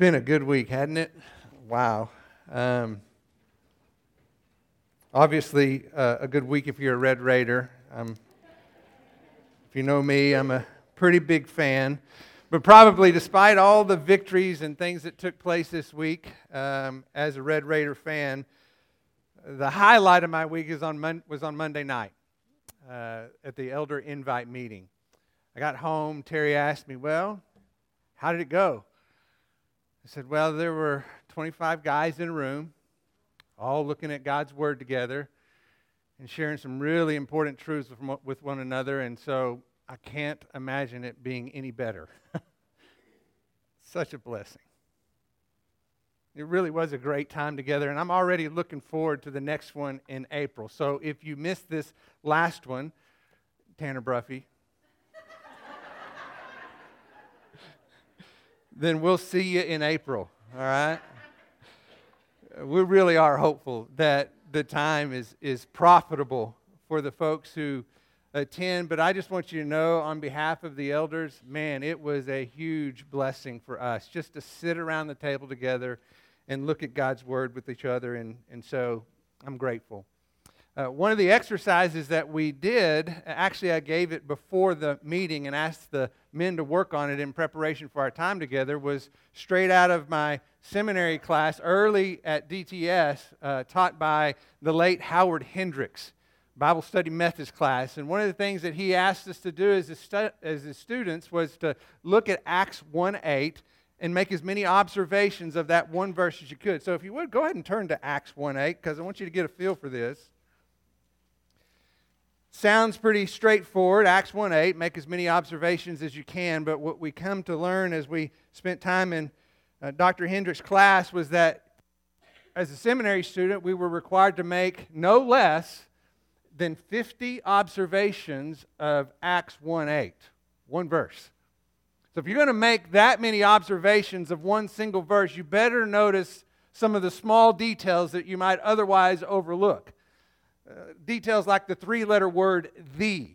been a good week, hadn't it? Wow. Um, obviously, uh, a good week if you're a Red Raider. Um, if you know me, I'm a pretty big fan. But probably, despite all the victories and things that took place this week, um, as a Red Raider fan, the highlight of my week is on Mon- was on Monday night uh, at the Elder Invite meeting. I got home. Terry asked me, Well, how did it go? I said, Well, there were 25 guys in a room, all looking at God's Word together and sharing some really important truths with one another. And so I can't imagine it being any better. Such a blessing. It really was a great time together, and I'm already looking forward to the next one in April. So if you missed this last one, Tanner Bruffy, then we'll see you in April, all right? We really are hopeful that the time is, is profitable for the folks who attend, but I just want you to know on behalf of the elders, man, it was a huge blessing for us just to sit around the table together and look at God's Word with each other, and, and so I'm grateful. Uh, one of the exercises that we did, actually, I gave it before the meeting and asked the men to work on it in preparation for our time together, was straight out of my seminary class early at DTS, uh, taught by the late Howard Hendricks, Bible Study Methods class. And one of the things that he asked us to do as stu- as his students was to look at Acts 1 8 and make as many observations of that one verse as you could. So if you would, go ahead and turn to Acts 1 8, because I want you to get a feel for this. Sounds pretty straightforward. Acts 1 8, make as many observations as you can. But what we come to learn as we spent time in uh, Dr. Hendricks' class was that as a seminary student, we were required to make no less than 50 observations of Acts 1 8, one verse. So if you're going to make that many observations of one single verse, you better notice some of the small details that you might otherwise overlook. Details like the three letter word the,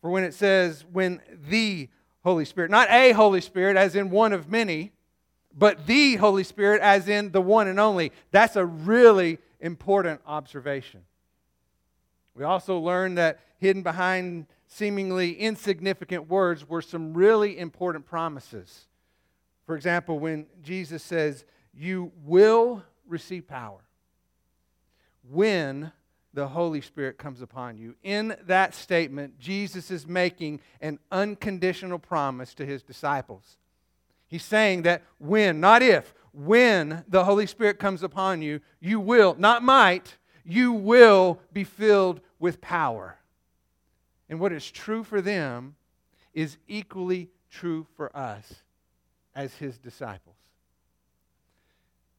for when it says, when the Holy Spirit, not a Holy Spirit as in one of many, but the Holy Spirit as in the one and only. That's a really important observation. We also learn that hidden behind seemingly insignificant words were some really important promises. For example, when Jesus says, You will receive power when the Holy Spirit comes upon you. In that statement, Jesus is making an unconditional promise to his disciples. He's saying that when, not if, when the Holy Spirit comes upon you, you will, not might, you will be filled with power. And what is true for them is equally true for us as his disciples.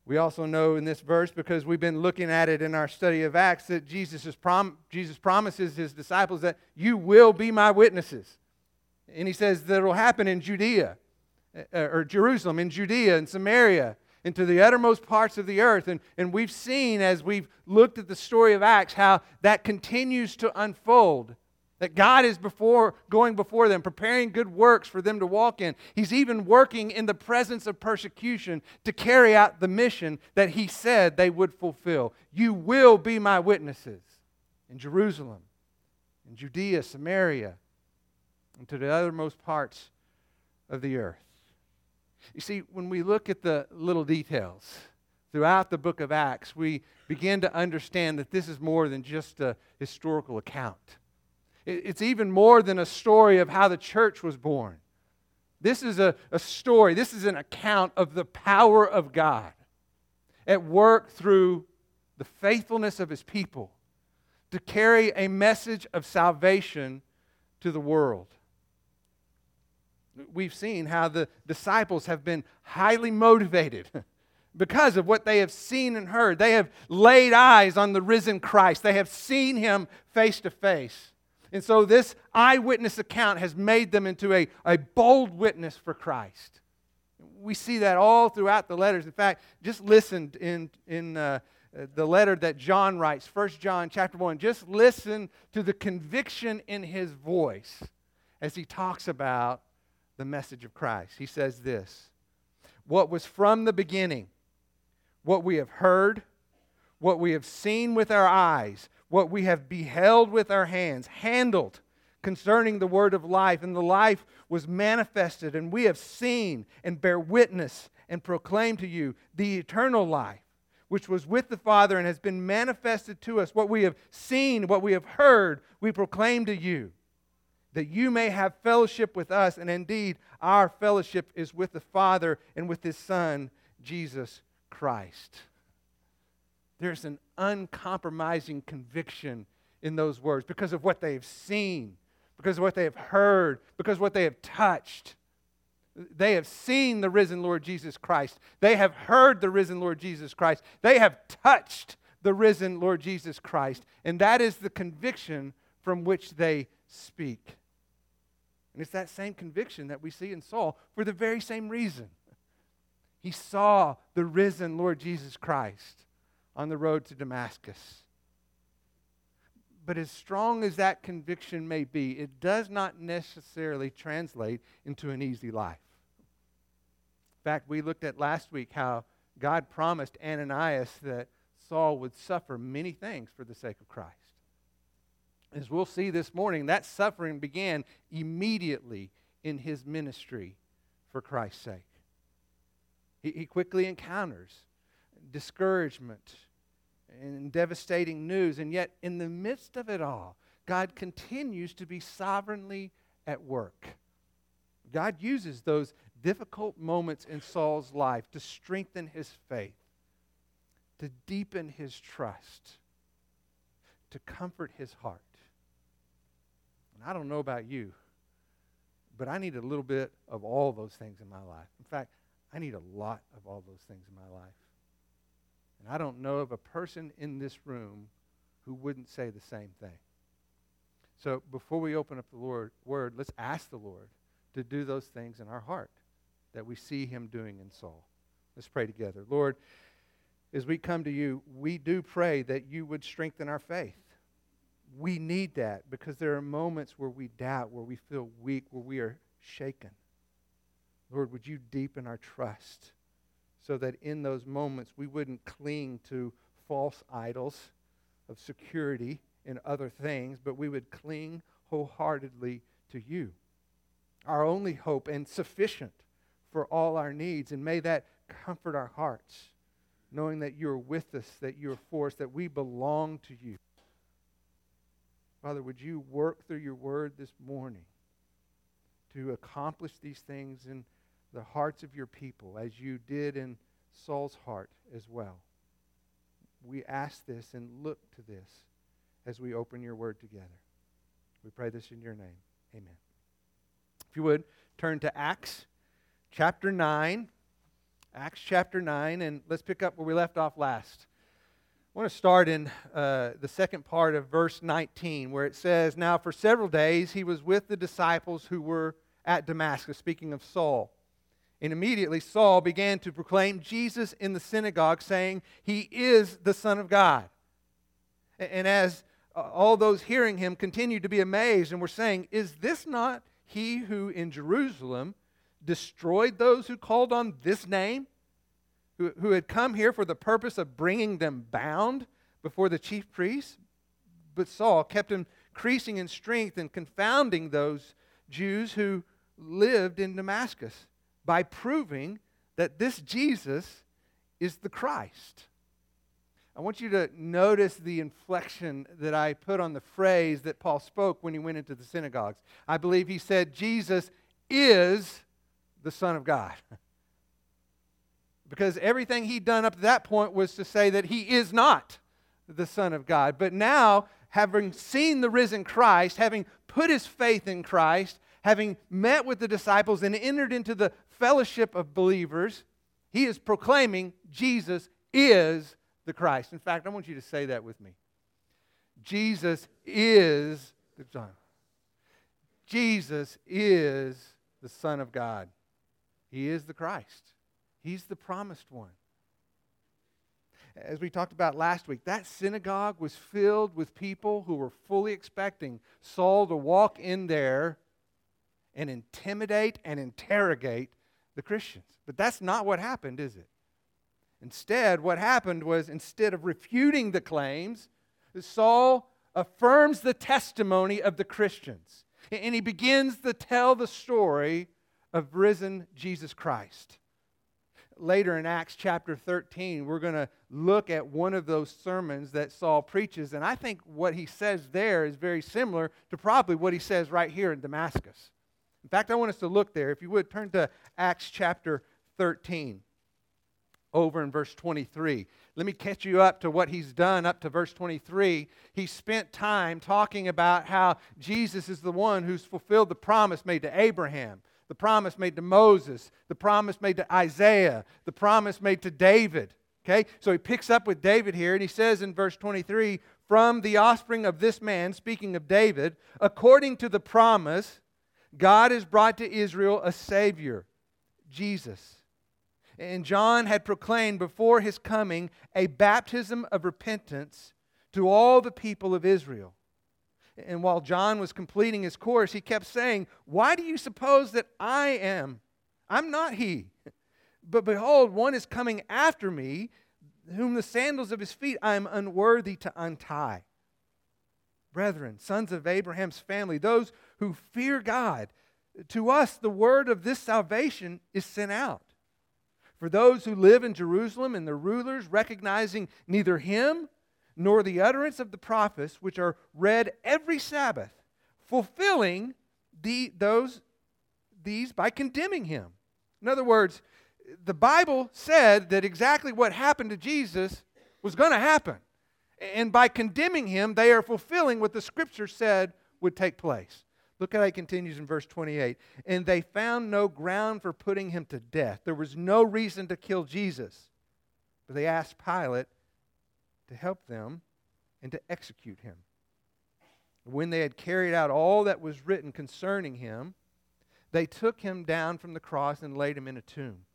We also know in this verse, because we've been looking at it in our study of Acts, that Jesus, is prom- Jesus promises his disciples that you will be my witnesses. And he says that it will happen in Judea, uh, or Jerusalem, in Judea and Samaria, and to the uttermost parts of the earth. And, and we've seen as we've looked at the story of Acts how that continues to unfold. That God is before going before them, preparing good works for them to walk in. He's even working in the presence of persecution to carry out the mission that he said they would fulfill. You will be my witnesses in Jerusalem, in Judea, Samaria, and to the othermost parts of the earth. You see, when we look at the little details throughout the book of Acts, we begin to understand that this is more than just a historical account. It's even more than a story of how the church was born. This is a, a story, this is an account of the power of God at work through the faithfulness of his people to carry a message of salvation to the world. We've seen how the disciples have been highly motivated because of what they have seen and heard. They have laid eyes on the risen Christ, they have seen him face to face. And so this eyewitness account has made them into a, a bold witness for Christ. We see that all throughout the letters. In fact, just listen in, in uh, the letter that John writes, 1 John chapter 1. Just listen to the conviction in his voice as he talks about the message of Christ. He says this what was from the beginning, what we have heard, what we have seen with our eyes, what we have beheld with our hands, handled concerning the word of life, and the life was manifested, and we have seen and bear witness and proclaim to you the eternal life, which was with the Father and has been manifested to us. What we have seen, what we have heard, we proclaim to you, that you may have fellowship with us, and indeed our fellowship is with the Father and with his Son, Jesus Christ. There's an uncompromising conviction in those words because of what they've seen, because of what they have heard, because of what they have touched. They have seen the risen Lord Jesus Christ. They have heard the risen Lord Jesus Christ. They have touched the risen Lord Jesus Christ. And that is the conviction from which they speak. And it's that same conviction that we see in Saul for the very same reason. He saw the risen Lord Jesus Christ on the road to Damascus. But as strong as that conviction may be, it does not necessarily translate into an easy life. In fact, we looked at last week how God promised Ananias that Saul would suffer many things for the sake of Christ. As we'll see this morning, that suffering began immediately in his ministry for Christ's sake. He, he quickly encounters discouragement and devastating news. And yet, in the midst of it all, God continues to be sovereignly at work. God uses those difficult moments in Saul's life to strengthen his faith, to deepen his trust, to comfort his heart. And I don't know about you, but I need a little bit of all those things in my life. In fact, I need a lot of all those things in my life. And I don't know of a person in this room who wouldn't say the same thing. So before we open up the Lord word, let's ask the Lord to do those things in our heart that we see him doing in Saul. Let's pray together. Lord, as we come to you, we do pray that you would strengthen our faith. We need that because there are moments where we doubt, where we feel weak, where we are shaken. Lord, would you deepen our trust? So that in those moments we wouldn't cling to false idols of security and other things, but we would cling wholeheartedly to you, our only hope and sufficient for all our needs. And may that comfort our hearts, knowing that you're with us, that you're for us, that we belong to you. Father, would you work through your word this morning to accomplish these things in the hearts of your people as you did in Saul's heart as well. We ask this and look to this as we open your word together. We pray this in your name. Amen. If you would, turn to Acts chapter 9. Acts chapter 9, and let's pick up where we left off last. I want to start in uh, the second part of verse 19, where it says, Now for several days he was with the disciples who were at Damascus, speaking of Saul. And immediately Saul began to proclaim Jesus in the synagogue, saying, He is the Son of God. And as uh, all those hearing him continued to be amazed and were saying, Is this not he who in Jerusalem destroyed those who called on this name? Who, who had come here for the purpose of bringing them bound before the chief priests? But Saul kept increasing in strength and confounding those Jews who lived in Damascus by proving that this Jesus is the Christ. I want you to notice the inflection that I put on the phrase that Paul spoke when he went into the synagogues. I believe he said, Jesus is the Son of God. because everything he'd done up to that point was to say that he is not the Son of God. But now, having seen the risen Christ, having put his faith in Christ, having met with the disciples and entered into the fellowship of believers, he is proclaiming Jesus is the Christ. In fact, I want you to say that with me. Jesus is the Son. Jesus is the Son of God. He is the Christ. He's the promised one. As we talked about last week, that synagogue was filled with people who were fully expecting Saul to walk in there and intimidate and interrogate the Christians. But that's not what happened, is it? Instead, what happened was instead of refuting the claims, Saul affirms the testimony of the Christians. And he begins to tell the story of risen Jesus Christ. Later in Acts chapter 13, we're going to look at one of those sermons that Saul preaches. And I think what he says there is very similar to probably what he says right here in Damascus. In fact, I want us to look there. If you would, turn to Acts chapter 13 over in verse 23. Let me catch you up to what he's done up to verse 23. He spent time talking about how Jesus is the one who's fulfilled the promise made to Abraham, the promise made to Moses, the promise made to Isaiah, the promise made to David. Okay? So he picks up with David here and he says in verse 23 From the offspring of this man, speaking of David, according to the promise, God has brought to Israel a Savior, Jesus and John had proclaimed before his coming a baptism of repentance to all the people of Israel. And while John was completing his course, he kept saying, Why do you suppose that I am? I'm not he. But behold, one is coming after me, whom the sandals of his feet I am unworthy to untie. Brethren, sons of Abraham's family, those who fear God, to us the word of this salvation is sent out. For those who live in Jerusalem and the rulers, recognizing neither him nor the utterance of the prophets, which are read every Sabbath, fulfilling the, those, these by condemning him. In other words, the Bible said that exactly what happened to Jesus was going to happen. And by condemning him, they are fulfilling what the scripture said would take place. Look how he continues in verse 28. And they found no ground for putting him to death. There was no reason to kill Jesus. But they asked Pilate to help them and to execute him. When they had carried out all that was written concerning him, they took him down from the cross and laid him in a tomb.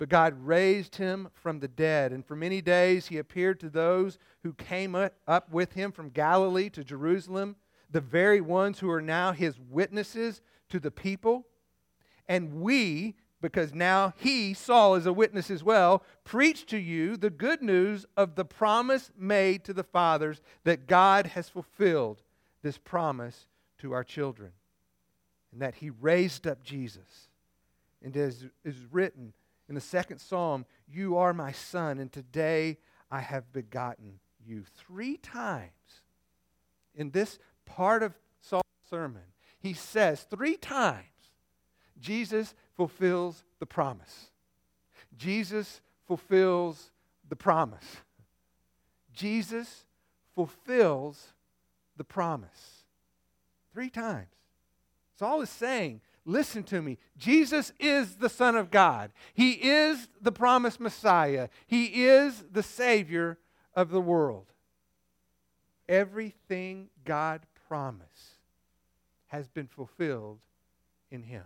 But God raised him from the dead, and for many days he appeared to those who came up with him from Galilee to Jerusalem the very ones who are now his witnesses to the people. And we, because now he, Saul, is a witness as well, preach to you the good news of the promise made to the fathers that God has fulfilled this promise to our children. And that he raised up Jesus. And as is written in the second psalm, You are my son, and today I have begotten you. Three times in this part of Saul's sermon, he says three times Jesus fulfills the promise. Jesus fulfills the promise. Jesus fulfills the promise. Three times. Saul is saying, Listen to me. Jesus is the Son of God. He is the promised Messiah. He is the Savior of the world. Everything God promised has been fulfilled in Him.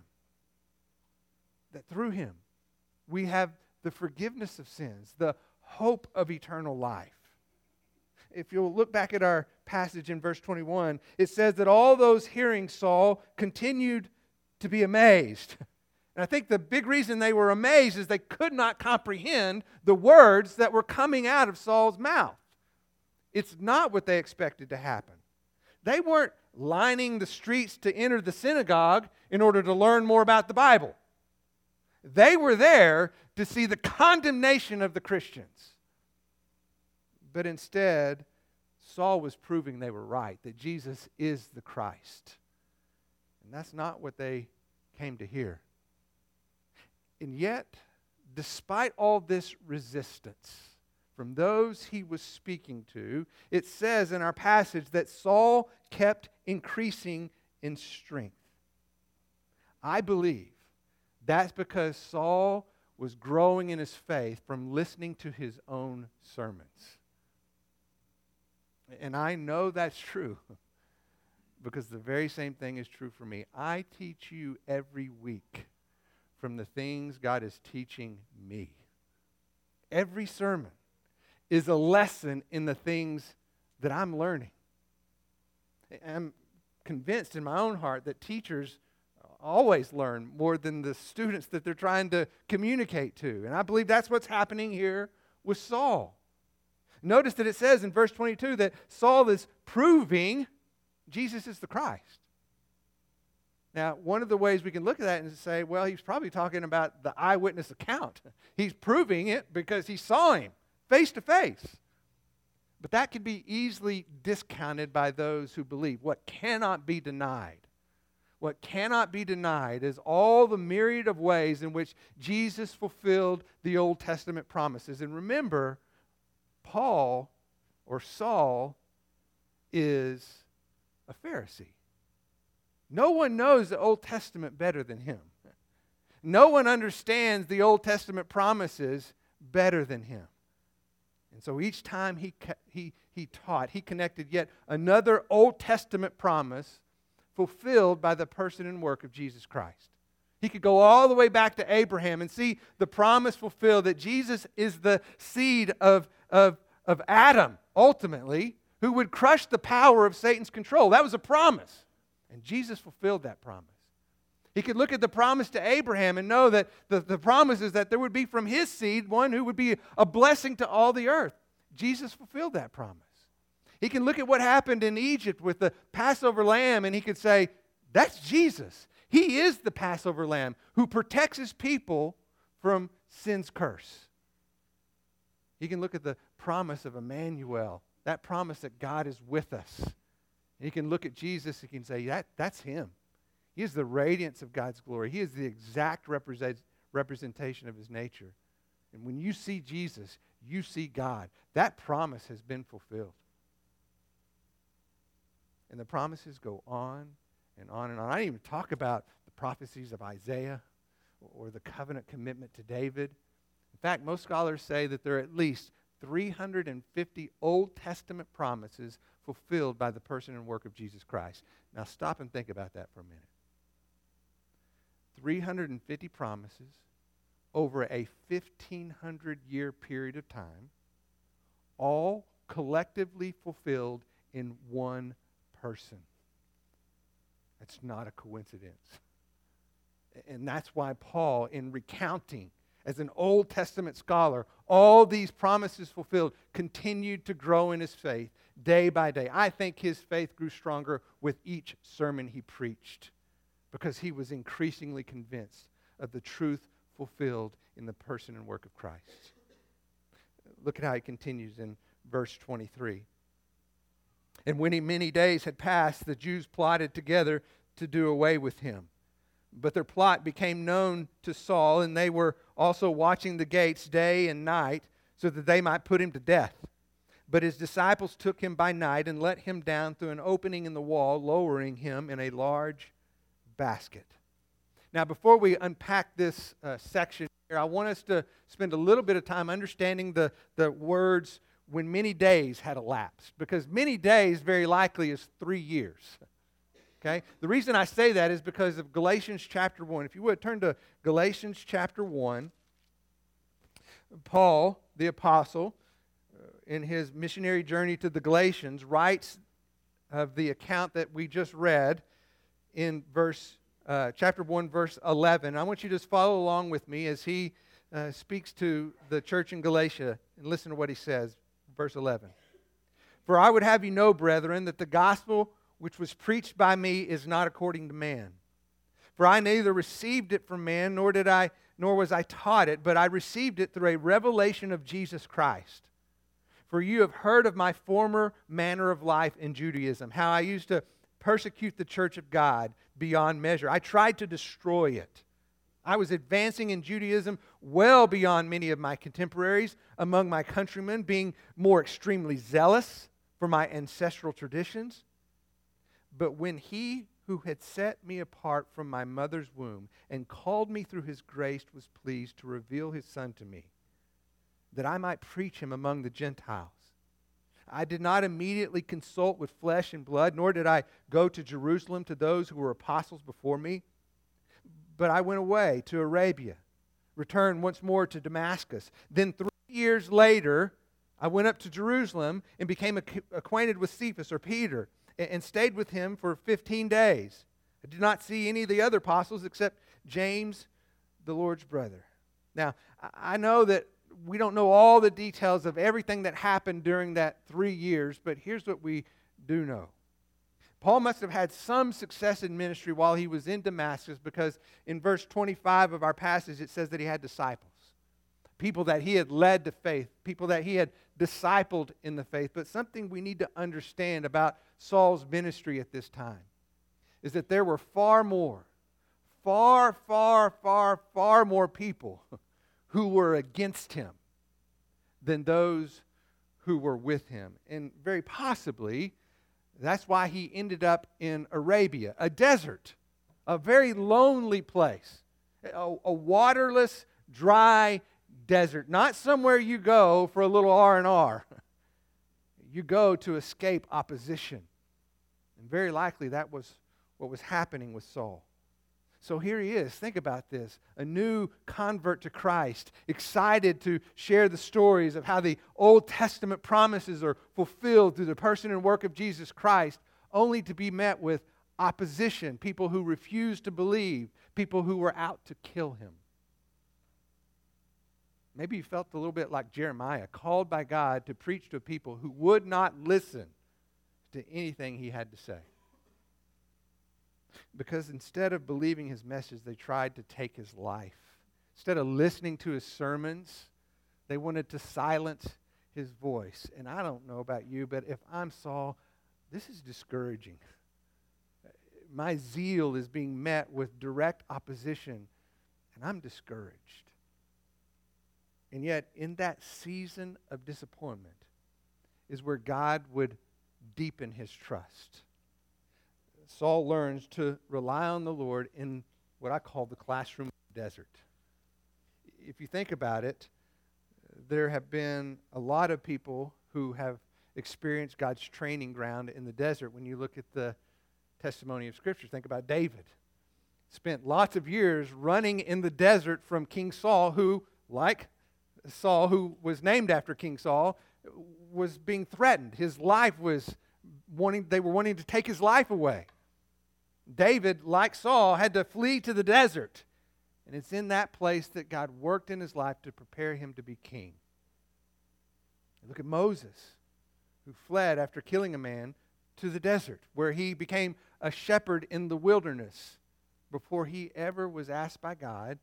That through Him we have the forgiveness of sins, the hope of eternal life. If you'll look back at our passage in verse 21, it says that all those hearing Saul continued to be amazed. And I think the big reason they were amazed is they could not comprehend the words that were coming out of Saul's mouth. It's not what they expected to happen. They weren't lining the streets to enter the synagogue in order to learn more about the Bible. They were there to see the condemnation of the Christians. But instead, Saul was proving they were right, that Jesus is the Christ. And that's not what they came to hear. And yet, despite all this resistance, from those he was speaking to, it says in our passage that Saul kept increasing in strength. I believe that's because Saul was growing in his faith from listening to his own sermons. And I know that's true because the very same thing is true for me. I teach you every week from the things God is teaching me. Every sermon is a lesson in the things that I'm learning. I'm convinced in my own heart that teachers always learn more than the students that they're trying to communicate to. And I believe that's what's happening here with Saul. Notice that it says in verse 22 that Saul is proving Jesus is the Christ. Now, one of the ways we can look at that and say, well, he's probably talking about the eyewitness account. He's proving it because he saw him face to face. But that can be easily discounted by those who believe. What cannot be denied, what cannot be denied is all the myriad of ways in which Jesus fulfilled the Old Testament promises. And remember, Paul or Saul is a Pharisee. No one knows the Old Testament better than him. No one understands the Old Testament promises better than him. And so each time he, he, he taught, he connected yet another Old Testament promise fulfilled by the person and work of Jesus Christ. He could go all the way back to Abraham and see the promise fulfilled that Jesus is the seed of, of, of Adam, ultimately, who would crush the power of Satan's control. That was a promise. And Jesus fulfilled that promise. He could look at the promise to Abraham and know that the, the promise is that there would be from his seed one who would be a blessing to all the earth. Jesus fulfilled that promise. He can look at what happened in Egypt with the Passover lamb and he could say, That's Jesus. He is the Passover lamb who protects his people from sin's curse. He can look at the promise of Emmanuel, that promise that God is with us. And you can look at Jesus, he can say, that, That's him. He is the radiance of God's glory. He is the exact represent, representation of his nature. And when you see Jesus, you see God. That promise has been fulfilled. And the promises go on and on and on. I didn't even talk about the prophecies of Isaiah or the covenant commitment to David. In fact, most scholars say that there are at least 350 Old Testament promises fulfilled by the person and work of Jesus Christ. Now, stop and think about that for a minute. 350 promises over a 1,500 year period of time, all collectively fulfilled in one person. That's not a coincidence. And that's why Paul, in recounting as an Old Testament scholar, all these promises fulfilled, continued to grow in his faith day by day. I think his faith grew stronger with each sermon he preached because he was increasingly convinced of the truth fulfilled in the person and work of Christ. Look at how he continues in verse 23. And when many days had passed, the Jews plotted together to do away with him. But their plot became known to Saul, and they were also watching the gates day and night so that they might put him to death. But his disciples took him by night and let him down through an opening in the wall, lowering him in a large basket. Now, before we unpack this uh, section here, I want us to spend a little bit of time understanding the, the words when many days had elapsed, because many days very likely is three years. Okay? The reason I say that is because of Galatians chapter 1. If you would turn to Galatians chapter 1, Paul, the apostle, uh, in his missionary journey to the Galatians, writes of the account that we just read in verse uh, chapter 1, verse 11. I want you to just follow along with me as he uh, speaks to the church in Galatia and listen to what he says verse 11. For I would have you know, brethren, that the gospel which was preached by me is not according to man. For I neither received it from man, nor did I, nor was I taught it, but I received it through a revelation of Jesus Christ. For you have heard of my former manner of life in Judaism, how I used to persecute the church of God beyond measure. I tried to destroy it. I was advancing in Judaism well beyond many of my contemporaries among my countrymen, being more extremely zealous for my ancestral traditions. But when he who had set me apart from my mother's womb and called me through his grace was pleased to reveal his son to me, that I might preach him among the Gentiles. I did not immediately consult with flesh and blood, nor did I go to Jerusalem to those who were apostles before me but I went away to Arabia, returned once more to Damascus. Then, three years later, I went up to Jerusalem and became acquainted with Cephas or Peter and stayed with him for 15 days. I did not see any of the other apostles except James, the Lord's brother. Now, I know that we don't know all the details of everything that happened during that three years, but here's what we do know. Paul must have had some success in ministry while he was in Damascus because in verse 25 of our passage it says that he had disciples. People that he had led to faith, people that he had discipled in the faith. But something we need to understand about Saul's ministry at this time is that there were far more, far, far, far, far more people who were against him than those who were with him. And very possibly, that's why he ended up in Arabia, a desert, a very lonely place, a, a waterless, dry desert. Not somewhere you go for a little R&R. You go to escape opposition. And very likely that was what was happening with Saul. So here he is. Think about this a new convert to Christ, excited to share the stories of how the Old Testament promises are fulfilled through the person and work of Jesus Christ, only to be met with opposition, people who refused to believe, people who were out to kill him. Maybe you felt a little bit like Jeremiah, called by God to preach to a people who would not listen to anything he had to say because instead of believing his message, they tried to take his life. Instead of listening to his sermons, they wanted to silence his voice. And I don't know about you, but if I'm Saul, this is discouraging. My zeal is being met with direct opposition, and I'm discouraged. And yet, in that season of disappointment, is where God would deepen his trust. Saul learns to rely on the Lord in what I call the classroom desert. If you think about it, there have been a lot of people who have experienced God's training ground in the desert. When you look at the testimony of Scripture, think about David. Spent lots of years running in the desert from King Saul, who, like Saul, who was named after King Saul, was being threatened. His life was wanting, they were wanting to take his life away. David, like Saul, had to flee to the desert. And it's in that place that God worked in his life to prepare him to be king. Look at Moses, who fled after killing a man to the desert, where he became a shepherd in the wilderness before he ever was asked by God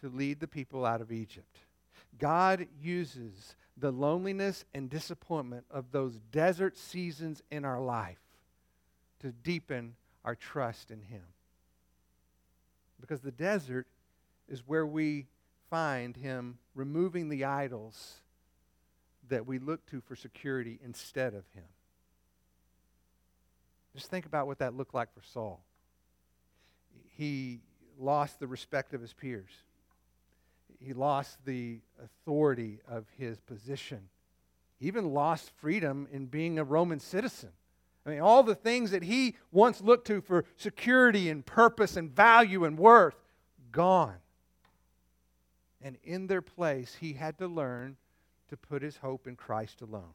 to lead the people out of Egypt. God uses the loneliness and disappointment of those desert seasons in our life to deepen our trust in Him. Because the desert is where we find Him removing the idols that we look to for security instead of Him. Just think about what that looked like for Saul. He lost the respect of his peers. He lost the authority of his position. He even lost freedom in being a Roman citizen. I mean, all the things that he once looked to for security and purpose and value and worth, gone. And in their place, he had to learn to put his hope in Christ alone.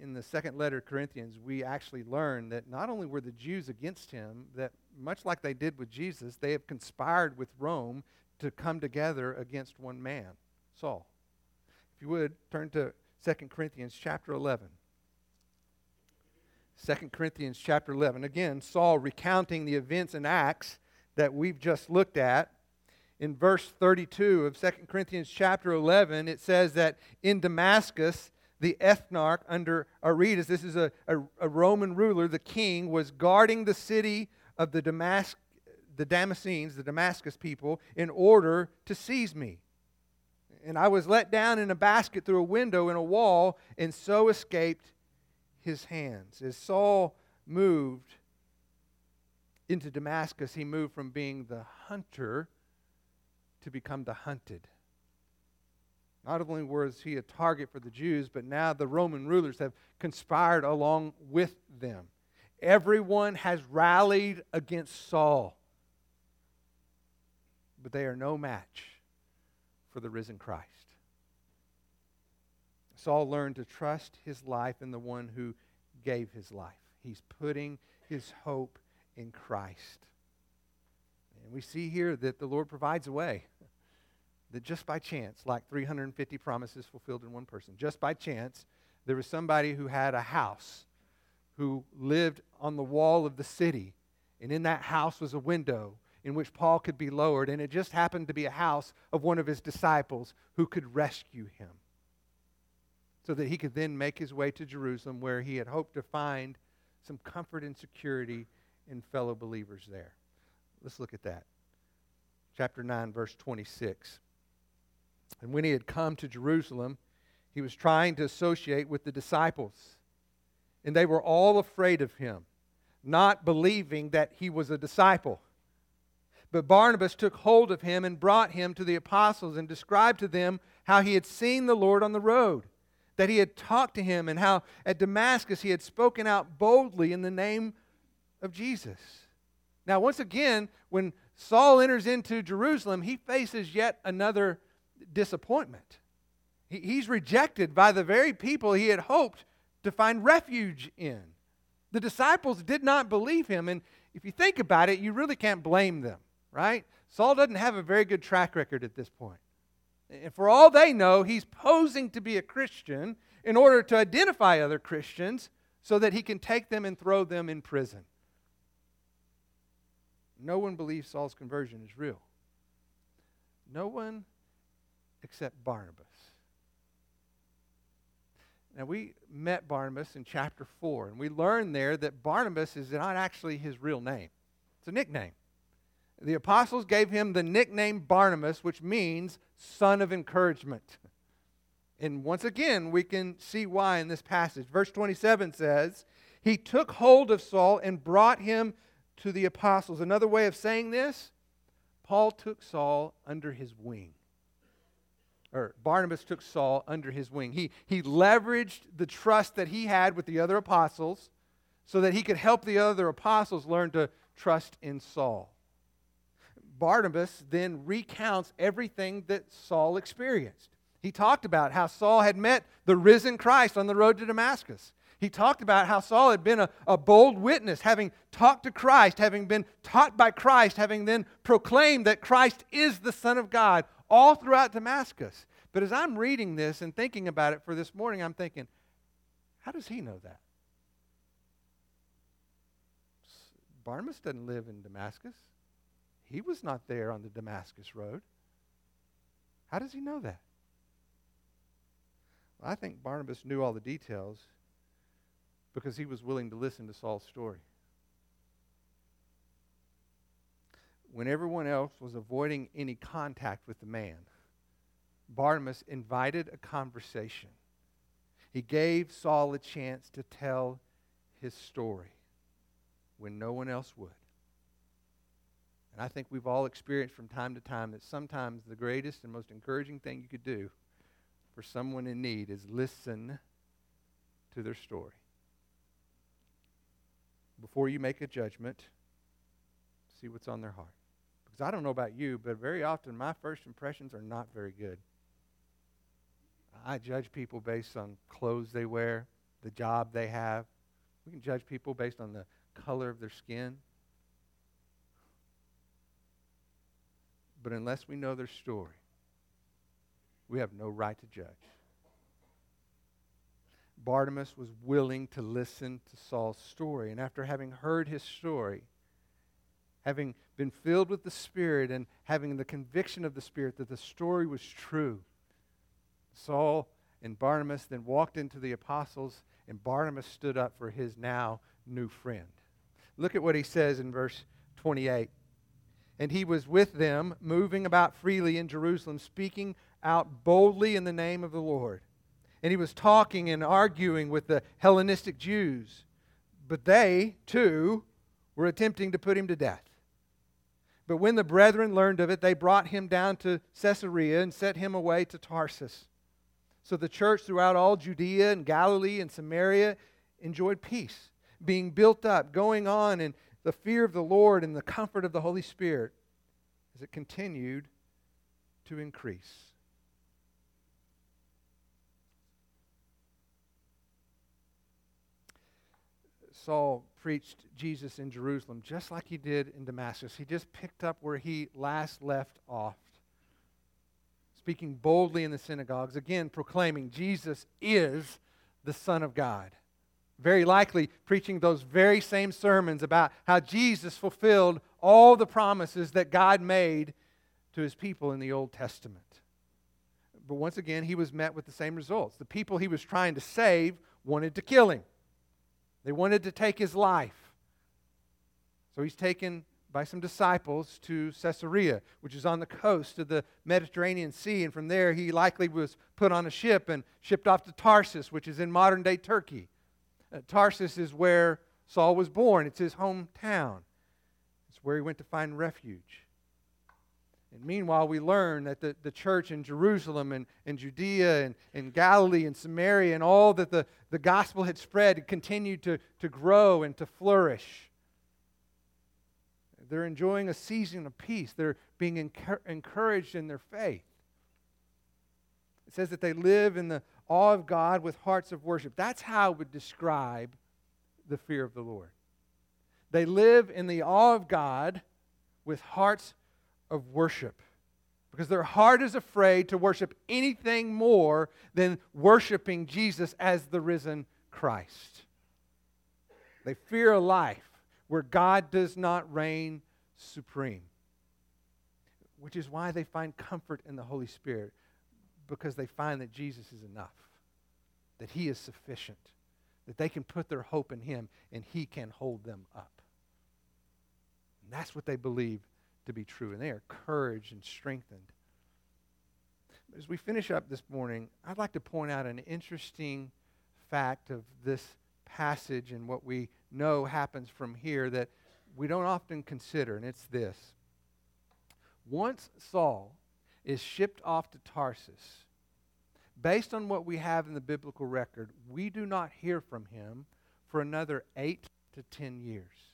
In the second letter Corinthians, we actually learn that not only were the Jews against him, that much like they did with Jesus, they have conspired with Rome to come together against one man, Saul. If you would, turn to 2 Corinthians chapter 11. 2 Corinthians chapter 11. Again, Saul recounting the events and acts that we've just looked at. In verse 32 of 2 Corinthians chapter 11, it says that in Damascus, the ethnarch under Aretas, this is a, a, a Roman ruler, the king, was guarding the city of the, Damas- the Damascenes, the Damascus people, in order to seize me. And I was let down in a basket through a window in a wall, and so escaped his hands. As Saul moved into Damascus, he moved from being the hunter to become the hunted. Not only was he a target for the Jews, but now the Roman rulers have conspired along with them. Everyone has rallied against Saul, but they are no match for the risen Christ. Saul learned to trust his life in the one who gave his life. He's putting his hope in Christ. And we see here that the Lord provides a way. That just by chance, like 350 promises fulfilled in one person, just by chance, there was somebody who had a house, who lived on the wall of the city. And in that house was a window in which Paul could be lowered. And it just happened to be a house of one of his disciples who could rescue him so that he could then make his way to Jerusalem where he had hoped to find some comfort and security in fellow believers there. Let's look at that. Chapter 9, verse 26. And when he had come to Jerusalem, he was trying to associate with the disciples. And they were all afraid of him, not believing that he was a disciple. But Barnabas took hold of him and brought him to the apostles and described to them how he had seen the Lord on the road that he had talked to him and how at Damascus he had spoken out boldly in the name of Jesus. Now, once again, when Saul enters into Jerusalem, he faces yet another disappointment. he's rejected by the very people he had hoped to find refuge in. The disciples did not believe him, and if you think about it, you really can't blame them, right? Saul doesn't have a very good track record at this point. And for all they know, he's posing to be a Christian in order to identify other Christians so that he can take them and throw them in prison. No one believes Saul's conversion is real. No one except Barnabas. Now, we met Barnabas in chapter 4, and we learned there that Barnabas is not actually his real name, it's a nickname. The apostles gave him the nickname Barnabas, which means son of encouragement. And once again, we can see why in this passage. Verse 27 says, He took hold of Saul and brought him to the apostles. Another way of saying this, Paul took Saul under his wing. Or Barnabas took Saul under his wing. He, he leveraged the trust that he had with the other apostles so that he could help the other apostles learn to trust in Saul. Barnabas then recounts everything that Saul experienced. He talked about how Saul had met the risen Christ on the road to Damascus. He talked about how Saul had been a, a bold witness, having talked to Christ, having been taught by Christ, having then proclaimed that Christ is the Son of God all throughout Damascus. But as I'm reading this and thinking about it for this morning, I'm thinking, how does he know that? Barnabas doesn't live in Damascus. He was not there on the Damascus road. How does he know that? Well, I think Barnabas knew all the details because he was willing to listen to Saul's story. When everyone else was avoiding any contact with the man, Barnabas invited a conversation. He gave Saul a chance to tell his story when no one else would. And I think we've all experienced from time to time that sometimes the greatest and most encouraging thing you could do for someone in need is listen to their story. Before you make a judgment, see what's on their heart. Because I don't know about you, but very often my first impressions are not very good. I judge people based on clothes they wear, the job they have. We can judge people based on the color of their skin. But unless we know their story, we have no right to judge. Bartimaeus was willing to listen to Saul's story. And after having heard his story, having been filled with the Spirit and having the conviction of the Spirit that the story was true, Saul and Barnabas then walked into the apostles, and Barnabas stood up for his now new friend. Look at what he says in verse 28 and he was with them, moving about freely in Jerusalem, speaking out boldly in the name of the Lord. And he was talking and arguing with the Hellenistic Jews. But they, too, were attempting to put him to death. But when the brethren learned of it, they brought him down to Caesarea and sent him away to Tarsus. So the church throughout all Judea and Galilee and Samaria enjoyed peace, being built up, going on in the fear of the Lord and the comfort of the Holy Spirit as it continued to increase. Saul preached Jesus in Jerusalem just like he did in Damascus. He just picked up where he last left off, speaking boldly in the synagogues, again proclaiming Jesus is the Son of God. Very likely preaching those very same sermons about how Jesus fulfilled all the promises that God made to his people in the Old Testament. But once again, he was met with the same results. The people he was trying to save wanted to kill him. They wanted to take his life. So he's taken by some disciples to Caesarea, which is on the coast of the Mediterranean Sea. And from there, he likely was put on a ship and shipped off to Tarsus, which is in modern day Turkey. Uh, Tarsus is where Saul was born, it's his hometown. It's where he went to find refuge. And meanwhile, we learn that the, the church in Jerusalem and, and Judea and, and Galilee and Samaria and all that the, the gospel had spread continued to, to grow and to flourish. They're enjoying a season of peace. They're being encouraged in their faith. It says that they live in the awe of God with hearts of worship. That's how I would describe the fear of the Lord. They live in the awe of God with hearts of worship because their heart is afraid to worship anything more than worshiping Jesus as the risen Christ. They fear a life where God does not reign supreme, which is why they find comfort in the Holy Spirit because they find that Jesus is enough, that He is sufficient, that they can put their hope in Him and He can hold them up. And that's what they believe to be true, and they are encouraged and strengthened. As we finish up this morning, I'd like to point out an interesting fact of this passage and what we know happens from here that we don't often consider, and it's this. Once Saul is shipped off to Tarsus, based on what we have in the biblical record, we do not hear from him for another eight to ten years.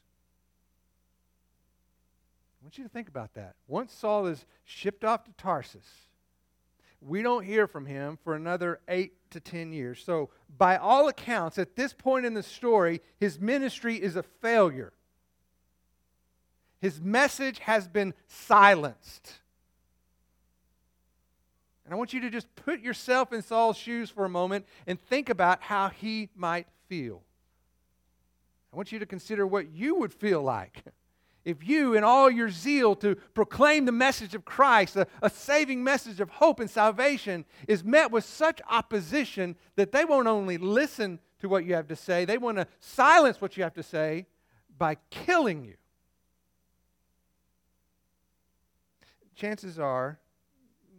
I want you to think about that. Once Saul is shipped off to Tarsus, we don't hear from him for another eight to ten years. So, by all accounts, at this point in the story, his ministry is a failure. His message has been silenced. And I want you to just put yourself in Saul's shoes for a moment and think about how he might feel. I want you to consider what you would feel like if you, in all your zeal to proclaim the message of Christ, a, a, saving message of hope and salvation, is met with such opposition that they won't only listen to what you have to say, they want to silence what you have to say by killing you. Chances are,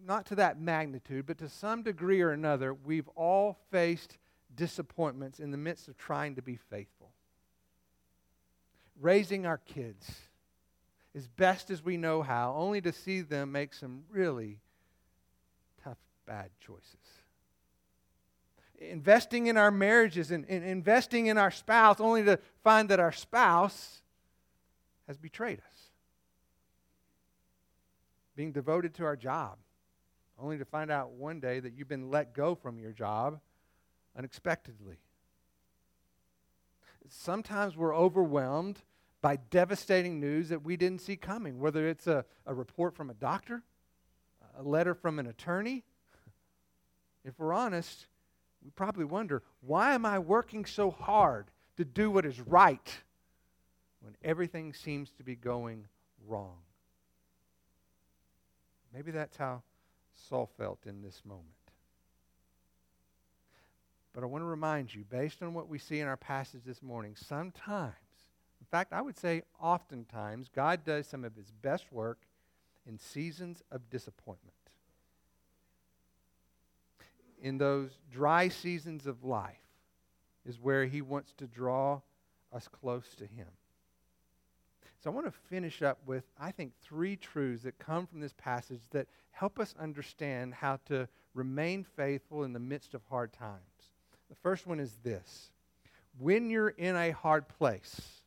not to that magnitude, but to some degree or another, we've all faced disappointments in the midst of trying to be faithful. Raising our kids as best as we know how, only to see them make some really tough, bad choices. Investing in our marriages and, and investing in our spouse, only to find that our spouse has betrayed us. Being devoted to our job, only to find out one day that you've been let go from your job unexpectedly. Sometimes we're overwhelmed by devastating news that we didn't see coming, whether it's a, a report from a doctor, a letter from an attorney. If we're honest, we probably wonder why am I working so hard to do what is right when everything seems to be going wrong? Maybe that's how Saul felt in this moment. But I want to remind you, based on what we see in our passage this morning, sometimes in fact, I would say oftentimes God does some of his best work in seasons of disappointment. In those dry seasons of life is where he wants to draw us close to him. So I want to finish up with, I think, three truths that come from this passage that help us understand how to remain faithful in the midst of hard times. The first one is this when you're in a hard place,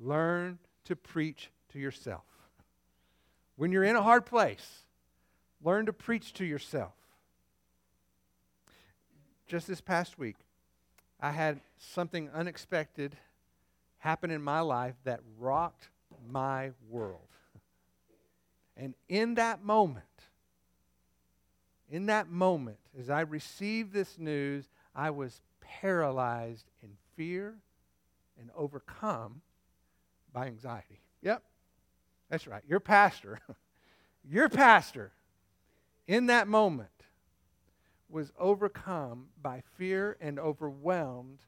learn to preach to yourself. When you're in a hard place, learn to preach to yourself. Just this past week, I had something unexpected happen in my life that rocked my world. And in that moment, in that moment, as I received this news, I was paralyzed in fear and overcome by anxiety. Yep, that's right. Your pastor, your pastor, in that moment, was overcome by fear and overwhelmed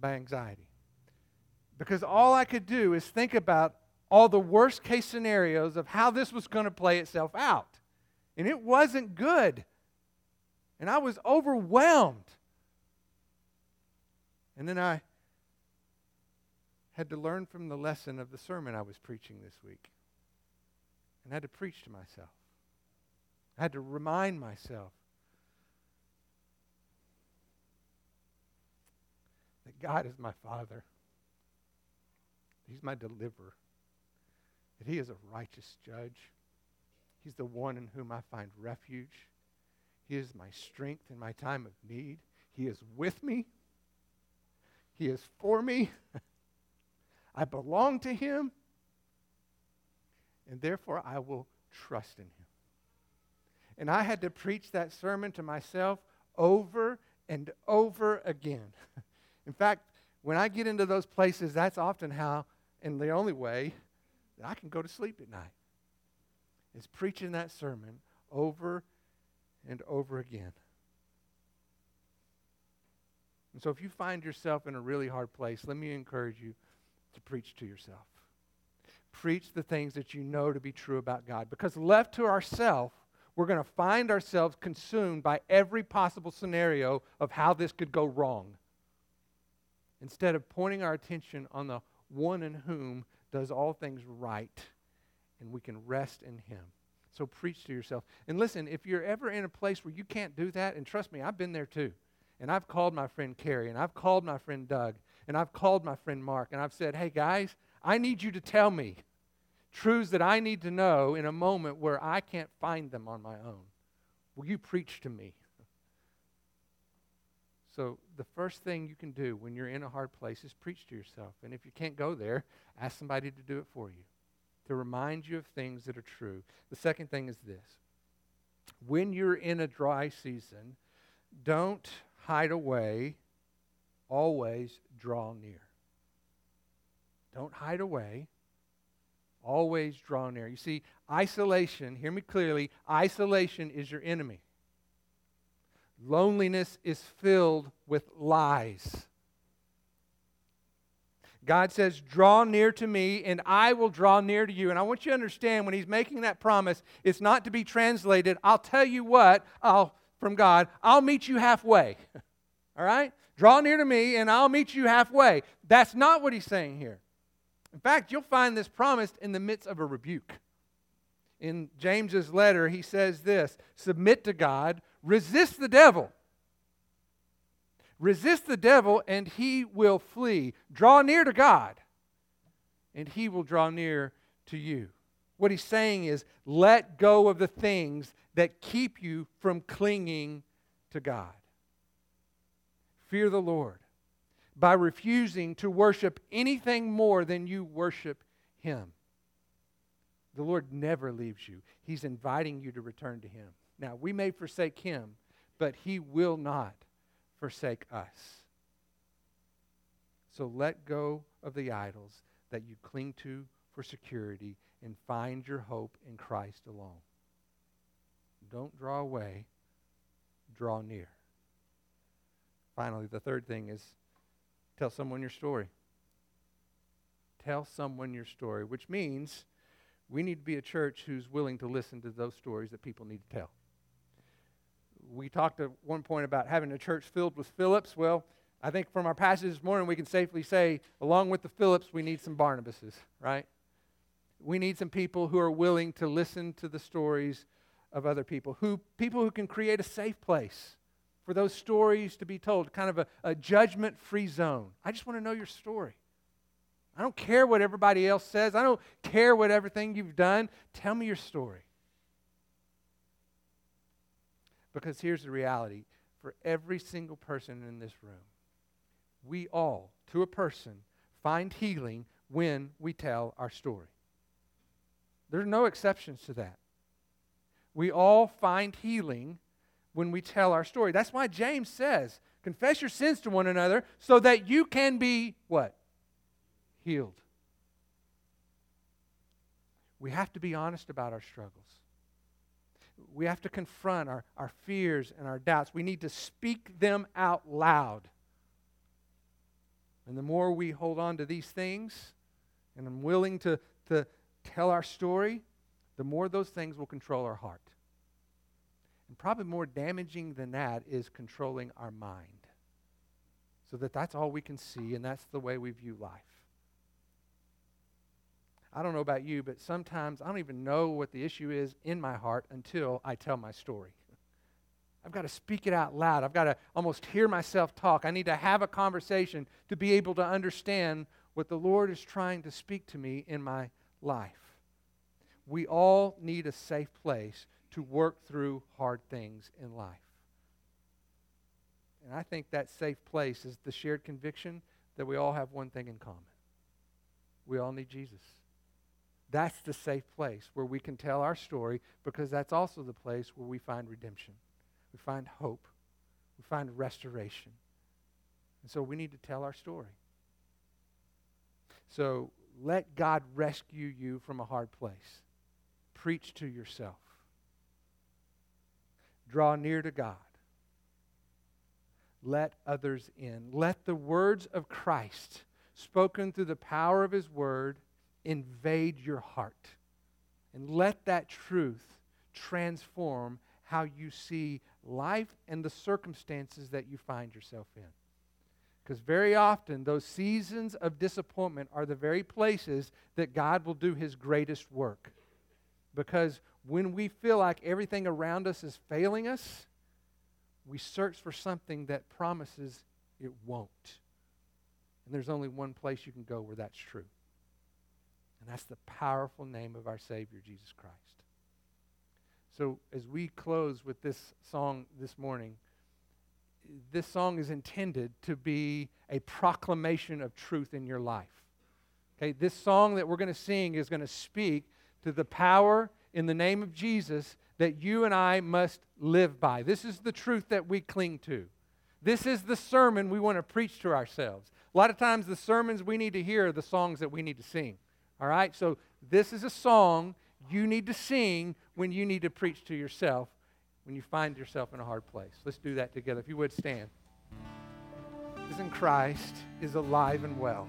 by anxiety. Because all I could do is think about all the worst case scenarios of how this was going to play itself out. And it wasn't good. And I was overwhelmed. And then I had to learn from the lesson of the sermon I was preaching this week. And I had to preach to myself. I had to remind myself that God is my Father, He's my deliverer, that He is a righteous judge. He's the one in whom I find refuge. He is my strength in my time of need. He is with me. He is for me. I belong to Him. And therefore, I will trust in Him. And I had to preach that sermon to myself over and over again. in fact, when I get into those places, that's often how, and the only way, that I can go to sleep at night is preaching that sermon over and over again. And so if you find yourself in a really hard place, let me encourage you to preach to yourself. Preach the things that you know to be true about God. Because left to ourselves, we're going to find ourselves consumed by every possible scenario of how this could go wrong. Instead of pointing our attention on the one in whom does all things right, and we can rest in Him. So preach to yourself. And listen, if you're ever in a place where you can't do that, and trust me, I've been there too. And I've called my friend Carrie, and I've called my friend Doug, and I've called my friend Mark, and I've said, hey guys, I need you to tell me truths that I need to know in a moment where I can't find them on my own. Will you preach to me? So, the first thing you can do when you're in a hard place is preach to yourself. And if you can't go there, ask somebody to do it for you, to remind you of things that are true. The second thing is this when you're in a dry season, don't hide away, always draw near. Don't hide away. Always draw near. You see, isolation, hear me clearly, isolation is your enemy. Loneliness is filled with lies. God says, Draw near to me, and I will draw near to you. And I want you to understand when He's making that promise, it's not to be translated, I'll tell you what, I'll, from God, I'll meet you halfway. All right? Draw near to me, and I'll meet you halfway. That's not what He's saying here. In fact, you'll find this promised in the midst of a rebuke. In James's letter, he says this Submit to God, resist the devil. Resist the devil, and he will flee. Draw near to God, and he will draw near to you. What he's saying is, let go of the things that keep you from clinging to God. Fear the Lord by refusing to worship anything more than you worship Him. The Lord never leaves you, He's inviting you to return to Him. Now, we may forsake Him, but He will not forsake us. So let go of the idols that you cling to for security and find your hope in Christ alone. Don't draw away, draw near. Finally, the third thing is Tell someone your story. Tell someone your story, which means we need to be a church who's willing to listen to those stories that people need to tell. We talked at one point about having a church filled with Phillips. Well, I think from our passage this morning, we can safely say, along with the Phillips, we need some Barnabases, right? We need some people who are willing to listen to the stories of other people, who people who can create a safe place for those stories to be told, kind of a, a judgment free zone. I just want to know your story. I don't care what everybody else says, I don't care what everything you've done. Tell me your story. Because here's the reality for every single person in this room, we all, to a person, find healing when we tell our story. There's no exceptions to that. We all find healing when we tell our story. That's why James says, confess your sins to one another so that you can be what? Healed. We have to be honest about our struggles. We have to confront our, our fears and our doubts. We need to speak them out loud. And the more we hold on to these things and I'm willing to, to tell our story, the more those things will control our heart. And probably more damaging than that is controlling our mind. So that that's all we can see and that's the way we view life. I don't know about you, but sometimes I don't even know what the issue is in my heart until I tell my story. I've got to speak it out loud. I've got to almost hear myself talk. I need to have a conversation to be able to understand what the Lord is trying to speak to me in my life. We all need a safe place to work through hard things in life. And I think that safe place is the shared conviction that we all have one thing in common. We all need Jesus. That's the safe place where we can tell our story because that's also the place where we find redemption. We find hope. We find restoration. And so we need to tell our story. So let God rescue you from a hard place. Preach to yourself. Draw near to God. Let others in. Let the words of Christ, spoken through the power of His Word, invade your heart. And let that truth transform how you see life and the circumstances that you find yourself in. Because very often, those seasons of disappointment are the very places that God will do his greatest work. Because when we feel like everything around us is failing us, we search for something that promises it won't. And there's only one place you can go where that's true. And that's the powerful name of our Savior, Jesus Christ. So, as we close with this song this morning, this song is intended to be a proclamation of truth in your life. Okay, this song that we're going to sing is going to speak to the power in the name of Jesus that you and I must live by. This is the truth that we cling to. This is the sermon we want to preach to ourselves. A lot of times, the sermons we need to hear are the songs that we need to sing. All right? So, this is a song you need to sing when you need to preach to yourself when you find yourself in a hard place. Let's do that together. If you would stand. in Christ is alive and well.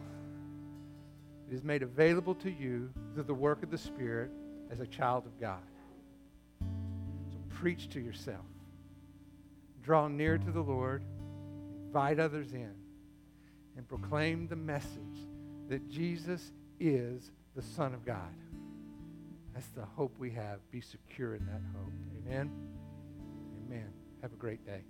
It is made available to you through the work of the Spirit as a child of God. So preach to yourself. Draw near to the Lord. Invite others in. And proclaim the message that Jesus is the Son of God. That's the hope we have. Be secure in that hope. Amen. Amen. Have a great day.